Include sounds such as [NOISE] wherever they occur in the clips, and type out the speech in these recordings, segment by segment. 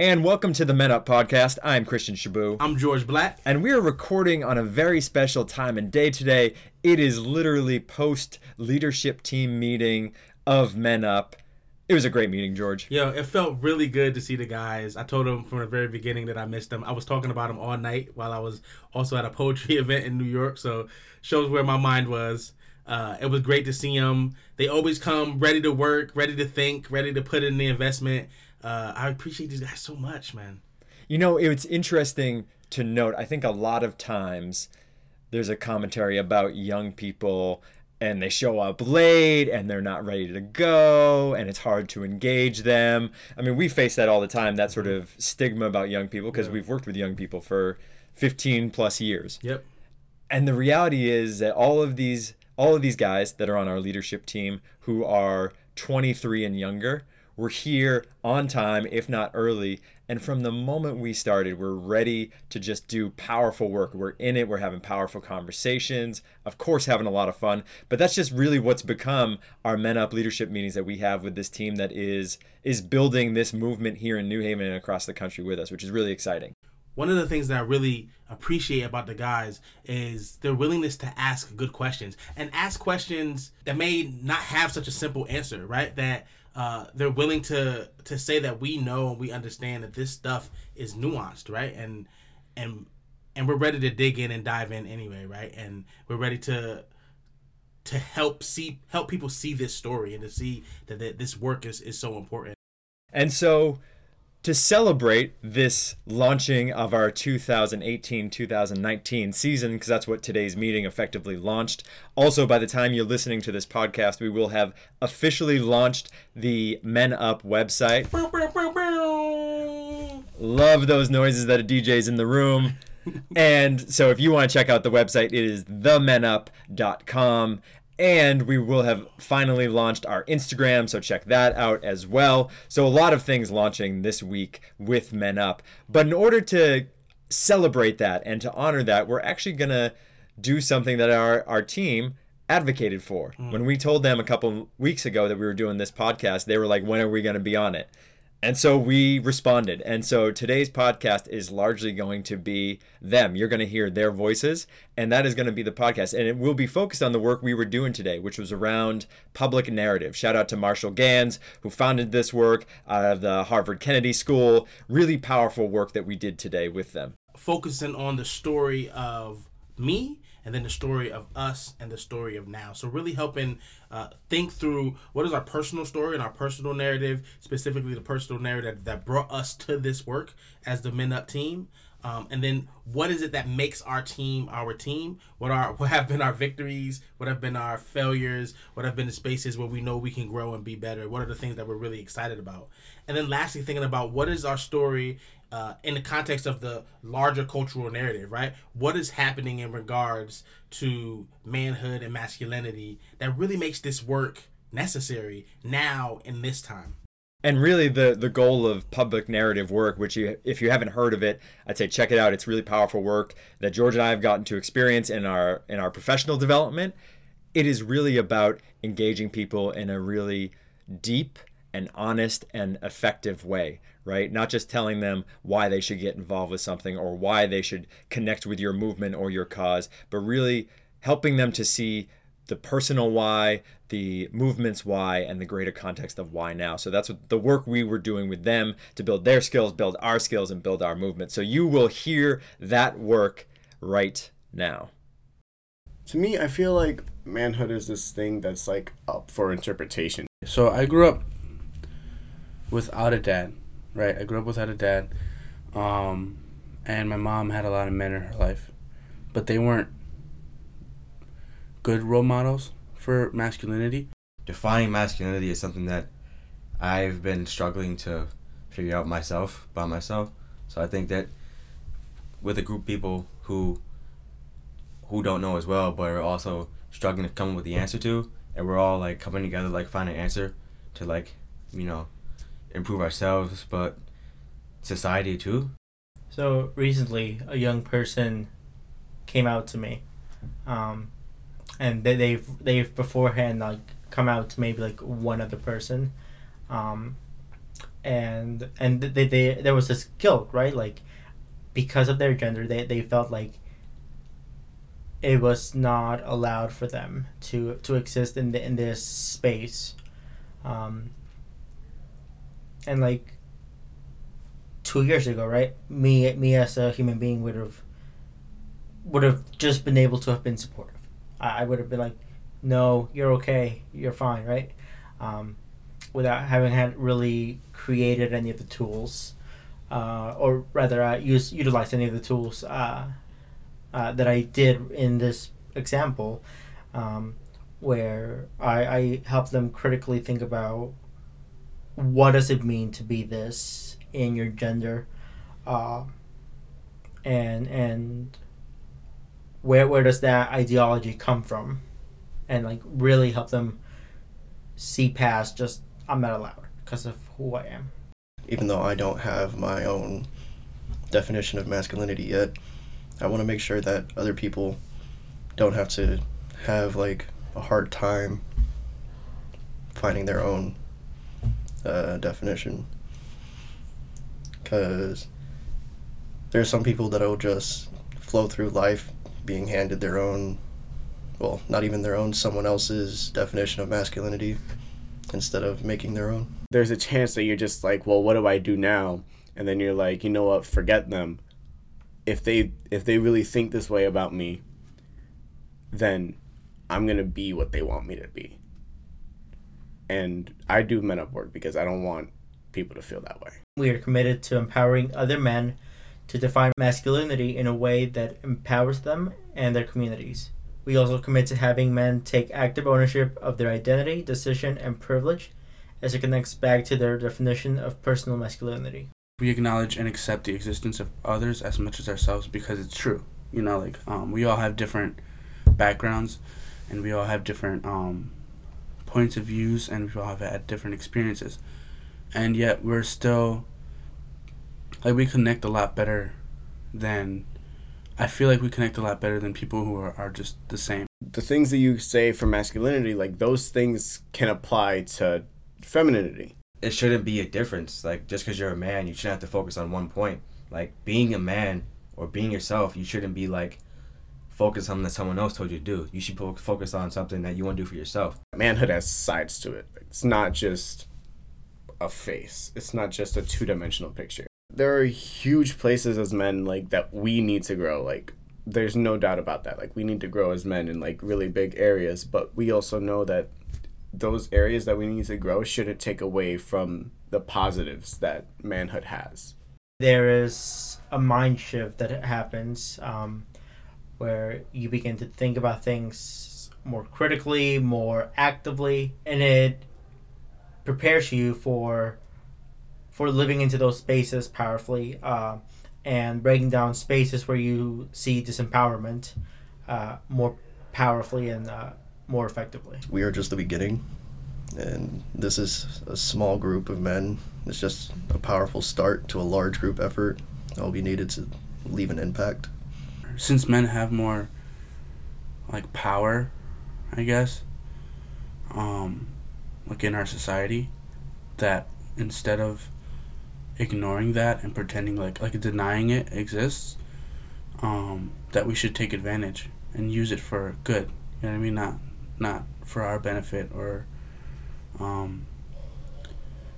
And welcome to the Men Up podcast. I'm Christian Shabu. I'm George Black. And we are recording on a very special time and day today. It is literally post leadership team meeting of Men Up. It was a great meeting, George. Yo, it felt really good to see the guys. I told them from the very beginning that I missed them. I was talking about them all night while I was also at a poetry [LAUGHS] event in New York, so shows where my mind was. Uh, it was great to see them. They always come ready to work, ready to think, ready to put in the investment. Uh, I appreciate these guys so much, man. You know, it's interesting to note. I think a lot of times there's a commentary about young people and they show up late and they're not ready to go and it's hard to engage them. I mean, we face that all the time, that sort of stigma about young people because yeah. we've worked with young people for 15 plus years. Yep. And the reality is that all of these all of these guys that are on our leadership team who are 23 and younger, we're here on time, if not early. And from the moment we started, we're ready to just do powerful work. We're in it, we're having powerful conversations, of course, having a lot of fun. But that's just really what's become our Men Up leadership meetings that we have with this team that is is building this movement here in New Haven and across the country with us, which is really exciting one of the things that I really appreciate about the guys is their willingness to ask good questions and ask questions that may not have such a simple answer, right? That uh, they're willing to to say that we know and we understand that this stuff is nuanced, right? And and and we're ready to dig in and dive in anyway, right? And we're ready to to help see help people see this story and to see that, that this work is, is so important. And so to celebrate this launching of our 2018-2019 season because that's what today's meeting effectively launched. Also by the time you're listening to this podcast we will have officially launched the men up website. Love those noises that a dj's in the room. [LAUGHS] And so if you want to check out the website it is themenup.com and we will have finally launched our Instagram, so check that out as well. So, a lot of things launching this week with Men Up. But in order to celebrate that and to honor that, we're actually going to do something that our, our team advocated for. Mm. When we told them a couple weeks ago that we were doing this podcast, they were like, when are we going to be on it? And so we responded. And so today's podcast is largely going to be them. You're going to hear their voices, and that is going to be the podcast. And it will be focused on the work we were doing today, which was around public narrative. Shout out to Marshall Ganz, who founded this work out of the Harvard Kennedy School. Really powerful work that we did today with them. Focusing on the story of me and then the story of us and the story of now. So really helping uh, think through what is our personal story and our personal narrative, specifically the personal narrative that brought us to this work as the Men Up team. Um, and then what is it that makes our team our team? What are [LAUGHS] what have been our victories? What have been our failures? What have been the spaces where we know we can grow and be better? What are the things that we're really excited about? And then lastly, thinking about what is our story uh, in the context of the larger cultural narrative, right? What is happening in regards to manhood and masculinity that really makes this work necessary now in this time? And really, the the goal of public narrative work, which you, if you haven't heard of it, I'd say check it out. It's really powerful work that George and I have gotten to experience in our in our professional development. It is really about engaging people in a really deep and honest and effective way, right? Not just telling them why they should get involved with something or why they should connect with your movement or your cause, but really helping them to see the personal why, the movement's why, and the greater context of why now. So that's what the work we were doing with them to build their skills, build our skills, and build our movement. So you will hear that work right now. To me, I feel like manhood is this thing that's like up for interpretation. So I grew up without a dad, right? I grew up without a dad, um, and my mom had a lot of men in her life, but they weren't good role models for masculinity. Defining masculinity is something that I've been struggling to figure out myself by myself. So I think that with a group of people who who don't know as well, but are also struggling to come up with the answer to, and we're all like coming together, like find an answer to like, you know, improve ourselves, but society too. So recently, a young person came out to me, um, and they, they've they've beforehand like come out to maybe like one other person, um, and and they, they there was this guilt right like because of their gender they, they felt like it was not allowed for them to to exist in the in this space um and like two years ago right? Me me as a human being would have would have just been able to have been supportive. I, I would have been like no you're okay. You're fine right? Um, without having had really created any of the tools uh, or rather uh, use utilized any of the tools uh, uh, that I did in this example, um, where I, I help them critically think about what does it mean to be this in your gender, uh, and and where where does that ideology come from, and like really help them see past just I'm not allowed because of who I am. Even though I don't have my own definition of masculinity yet, I want to make sure that other people don't have to have like a hard time finding their own uh, definition. Because there's some people that'll just flow through life being handed their own, well, not even their own, someone else's definition of masculinity instead of making their own. There's a chance that you're just like, well, what do I do now? And then you're like, you know what? Forget them. If they if they really think this way about me, then I'm gonna be what they want me to be. And I do men up work because I don't want people to feel that way. We are committed to empowering other men to define masculinity in a way that empowers them and their communities. We also commit to having men take active ownership of their identity, decision, and privilege as it connects back to their definition of personal masculinity. We acknowledge and accept the existence of others as much as ourselves because it's true. You know, like um, we all have different backgrounds and we all have different um, points of views and we all have had different experiences. And yet we're still like we connect a lot better than I feel like we connect a lot better than people who are, are just the same. The things that you say for masculinity, like those things can apply to femininity. It shouldn't be a difference. Like just because you're a man, you shouldn't have to focus on one point. Like being a man or being yourself, you shouldn't be like focus on something that someone else told you to do. You should focus on something that you want to do for yourself. Manhood has sides to it. It's not just a face. It's not just a two-dimensional picture. There are huge places as men like that we need to grow. Like there's no doubt about that. Like we need to grow as men in like really big areas, but we also know that those areas that we need to grow shouldn't take away from the positives that manhood has. There is a mind shift that happens um, where you begin to think about things more critically, more actively, and it prepares you for for living into those spaces powerfully uh, and breaking down spaces where you see disempowerment uh, more powerfully and uh, more effectively. We are just the beginning, and this is a small group of men. It's just a powerful start to a large group effort that will be needed to leave an impact. Since men have more like power, I guess, um, like in our society, that instead of ignoring that and pretending like like denying it exists, um, that we should take advantage and use it for good. You know what I mean? Not not for our benefit or um,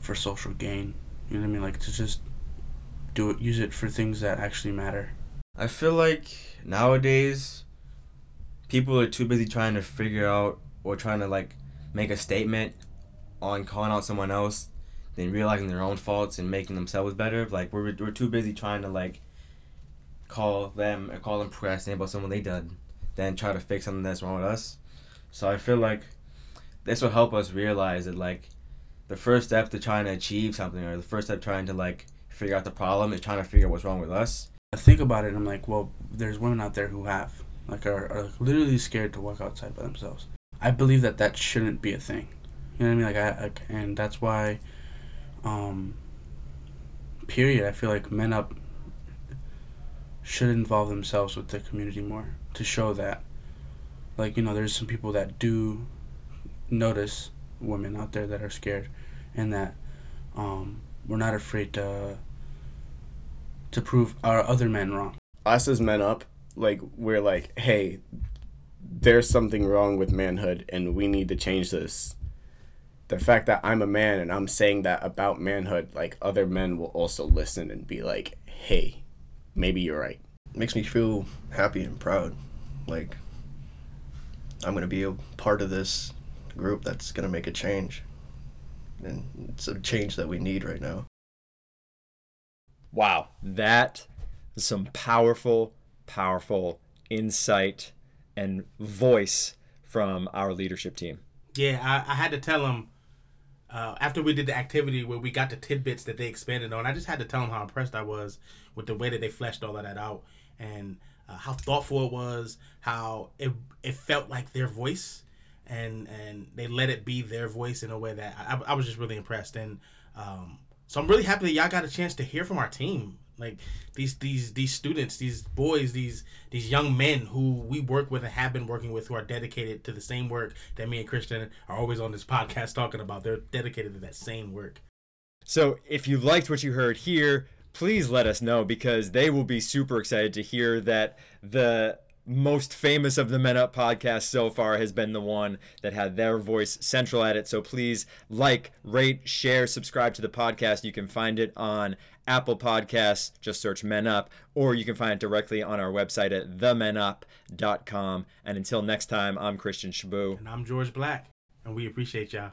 for social gain. You know what I mean? Like to just do it, use it for things that actually matter. I feel like nowadays people are too busy trying to figure out or trying to like make a statement on calling out someone else than realizing their own faults and making themselves better. Like we're we're too busy trying to like call them or call them procrastinating about something they done than try to fix something that's wrong with us. So I feel like this will help us realize that like the first step to trying to achieve something or the first step trying to like figure out the problem is trying to figure out what's wrong with us. I think about it I'm like, well, there's women out there who have like are, are literally scared to walk outside by themselves. I believe that that shouldn't be a thing. You know what I mean? Like I, like, and that's why um period, I feel like men up should involve themselves with the community more to show that like you know there's some people that do notice women out there that are scared and that um, we're not afraid to to prove our other men wrong. us as men up, like we're like, hey, there's something wrong with manhood and we need to change this. The fact that I'm a man and I'm saying that about manhood, like other men will also listen and be like, hey, maybe you're right. makes me feel happy and proud. Like I'm gonna be a part of this group that's gonna make a change, and it's a change that we need right now. Wow, that is some powerful, powerful insight and voice from our leadership team. Yeah, I, I had to tell them uh, after we did the activity where we got the tidbits that they expanded on. I just had to tell them how impressed I was with the way that they fleshed all of that out and uh, how thoughtful it was, how it it felt like their voice, and and they let it be their voice in a way that I, I was just really impressed. And um, so I'm really happy that y'all got a chance to hear from our team. Like these these these students, these boys, these these young men who we work with and have been working with, who are dedicated to the same work that me and Christian are always on this [LAUGHS] podcast talking about. They're dedicated to that same work. So if you liked what you heard here, please let us know because they will be super excited to hear that the most famous of the Men Up podcasts so far has been the one that had their voice central at it. So please like, rate, share, subscribe to the podcast. You can find it on Apple Podcasts, just search Men Up, or you can find it directly on our website at themenup.com. And until next time, I'm Christian Shabu. And I'm George Black, and we appreciate y'all.